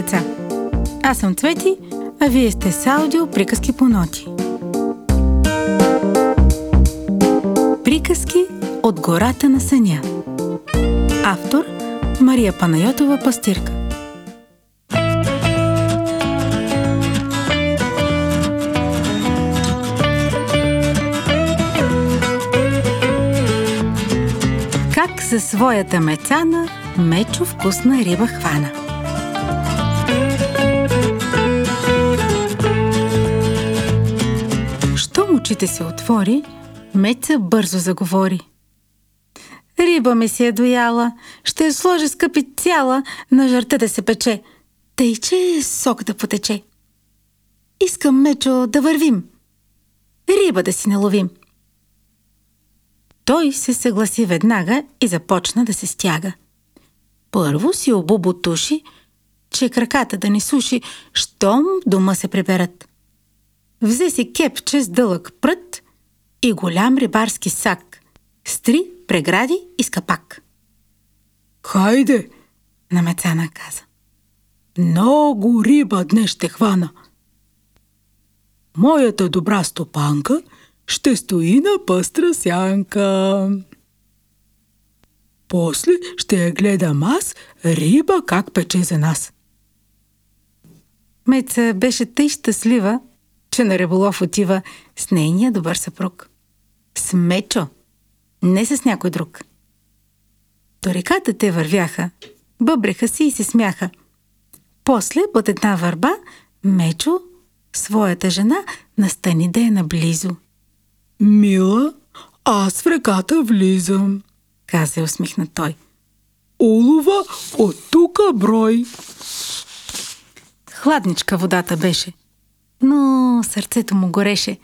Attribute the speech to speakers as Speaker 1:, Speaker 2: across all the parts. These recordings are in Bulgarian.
Speaker 1: деца! Аз съм Цвети, а вие сте с аудио приказки по ноти. Приказки от гората на съня Автор Мария Панайотова Пастирка Как за своята мецана Мечо вкусна риба хвана. Очите се отвори, Меца бързо заговори. Риба ми си е дояла, ще я сложи скъпи цяла, на жарта да се пече, тъй че сок да потече. Искам, Мечо, да вървим. Риба да си наловим. Той се съгласи веднага и започна да се стяга. Първо си обубутуши, че краката да не суши, щом дома се приберат. Взе си кепче с дълъг прът и голям рибарски сак, с три прегради и скапак.
Speaker 2: Хайде,
Speaker 1: намецана каза.
Speaker 2: Много риба днес ще хвана. Моята добра стопанка ще стои на пъстра сянка. После ще я гледам аз, риба как пече за нас.
Speaker 1: Меца беше тъй щастлива, че на Риболов отива с нейния добър съпруг. С Мечо, не с някой друг. До реката те вървяха, бъбреха си и се смяха. После, под една върба, Мечо, своята жена, настани да е наблизо.
Speaker 2: Мила, аз в реката влизам
Speaker 1: каза усмихна той.
Speaker 2: Улова от тука брой.
Speaker 1: Хладничка водата беше, но сърцето му гореше.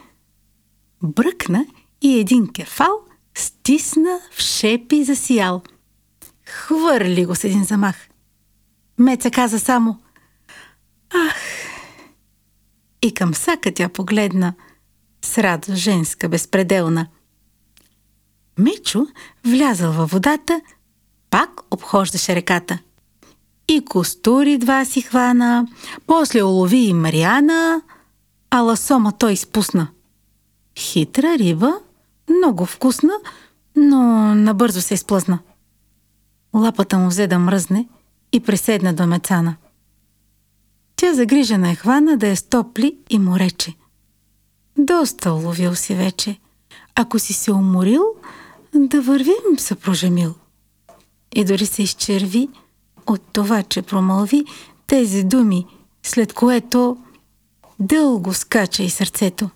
Speaker 1: Бръкна и един кефал стисна в шепи засиял. Хвърли го с един замах. Меца каза само Ах! И към сака тя погледна с радост женска, безпределна – Мечо, влязъл във водата, пак обхождаше реката. И костури два си хвана, после улови и Мариана, а ласома той изпусна. Хитра риба, много вкусна, но набързо се изплъзна. Лапата му взе да мръзне и преседна до мецана. Тя загрижена е хвана да я стопли и му рече. Доста уловил си вече. Ако си се уморил, да вървим, съпружа мил. И дори се изчерви от това, че промълви тези думи, след което дълго скача и сърцето.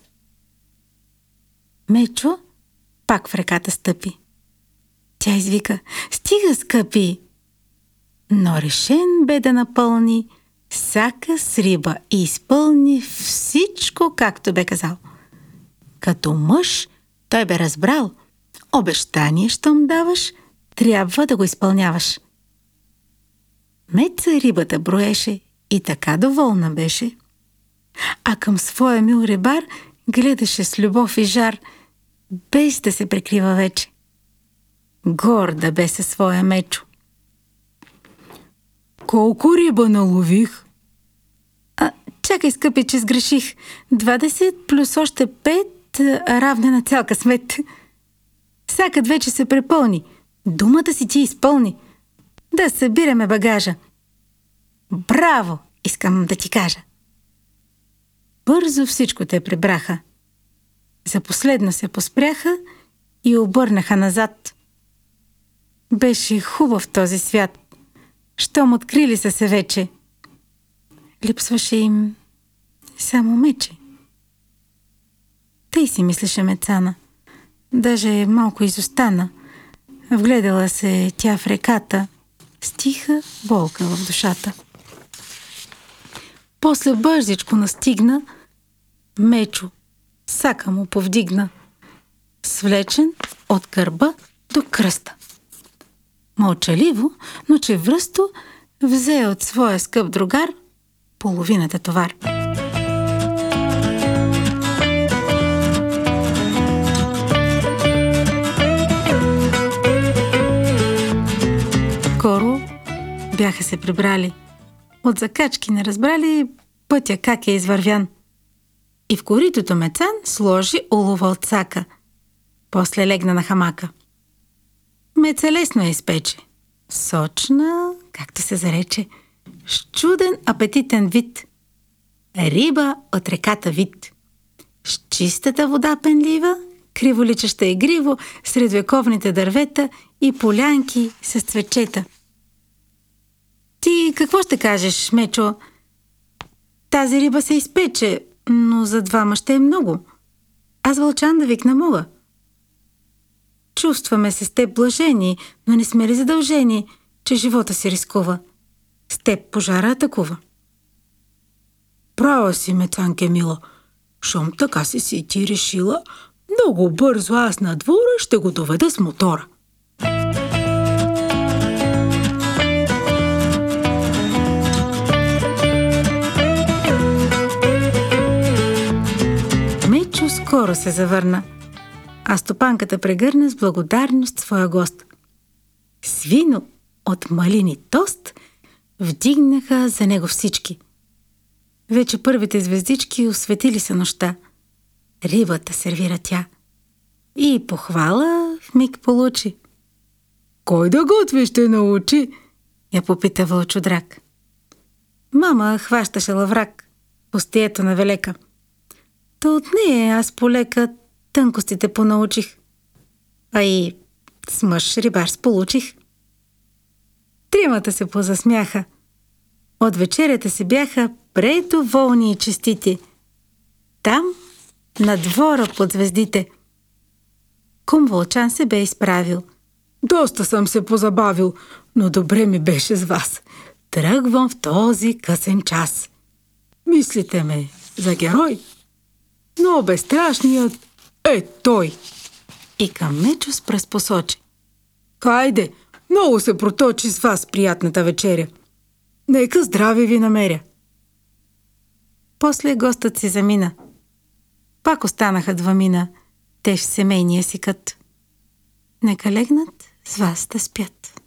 Speaker 1: Мечо пак в реката стъпи. Тя извика «Стига, скъпи!» Но решен бе да напълни сака с риба и изпълни всичко, както бе казал. Като мъж той бе разбрал – Обещание, щом даваш, трябва да го изпълняваш. Меца рибата броеше и така доволна беше. А към своя мил рибар гледаше с любов и жар, без да се прикрива вече. Горда бе със своя мечо.
Speaker 2: Колко риба налових?
Speaker 1: А, чакай, скъпи, че сгреших. 20 плюс още 5 равна на цял късмет. Сакът вече се препълни. Думата си ти изпълни. Да събираме багажа. Браво, искам да ти кажа. Бързо всичко те прибраха. За последно се поспряха и обърнаха назад. Беше хубав този свят. Щом открили са се вече. Липсваше им само мече. Тъй си мислеше Мецана. Даже малко изостана. Вгледала се тя в реката, стиха болка в душата. После бързичко настигна, мечо, сака му повдигна, свлечен от гърба до кръста. Мълчаливо, но че връсто взе от своя скъп другар половината товар. бяха се прибрали. От закачки не разбрали пътя как е извървян. И в коритото Мецан сложи улова от сака. После легна на хамака. Меца лесно я изпече. Сочна, както се зарече, с чуден апетитен вид. Риба от реката вид. С чистата вода пенлива, криволичаща игриво сред вековните дървета и полянки с цвечета. Ти какво ще кажеш, Мечо? Тази риба се изпече, но за двама ще е много. Аз вълчан да викна мога. Чувстваме се с теб блажени, но не сме ли задължени, че живота си рискува? С теб пожара атакува.
Speaker 2: Права си, Мецанке мила. Шом така си си ти решила, много бързо аз на двора ще го доведа с мотора.
Speaker 1: Скоро се завърна, а стопанката прегърна с благодарност своя гост. Свино от малини тост вдигнаха за него всички. Вече първите звездички осветили се нощта. Рибата сервира тя. И похвала в миг получи.
Speaker 2: Кой да готви ще научи?
Speaker 1: Я попита Вълчо драк. Мама хващаше лаврак по стието на Велека. То от нея аз полека тънкостите понаучих. А и с мъж рибар сполучих. Тримата се позасмяха. От вечерята си бяха предоволни и честити. Там, на двора под звездите. Кум Вълчан се бе изправил.
Speaker 2: Доста съм се позабавил, но добре ми беше с вас. Тръгвам в този късен час. Мислите ме за герой? Но безстрашният е той.
Speaker 1: И към Мечо с пръст посочи.
Speaker 2: Хайде, много се проточи с вас приятната вечеря. Нека здраве ви намеря.
Speaker 1: После гостът си замина. Пак останаха двамина, те в семейния си кът. Нека легнат с вас да спят.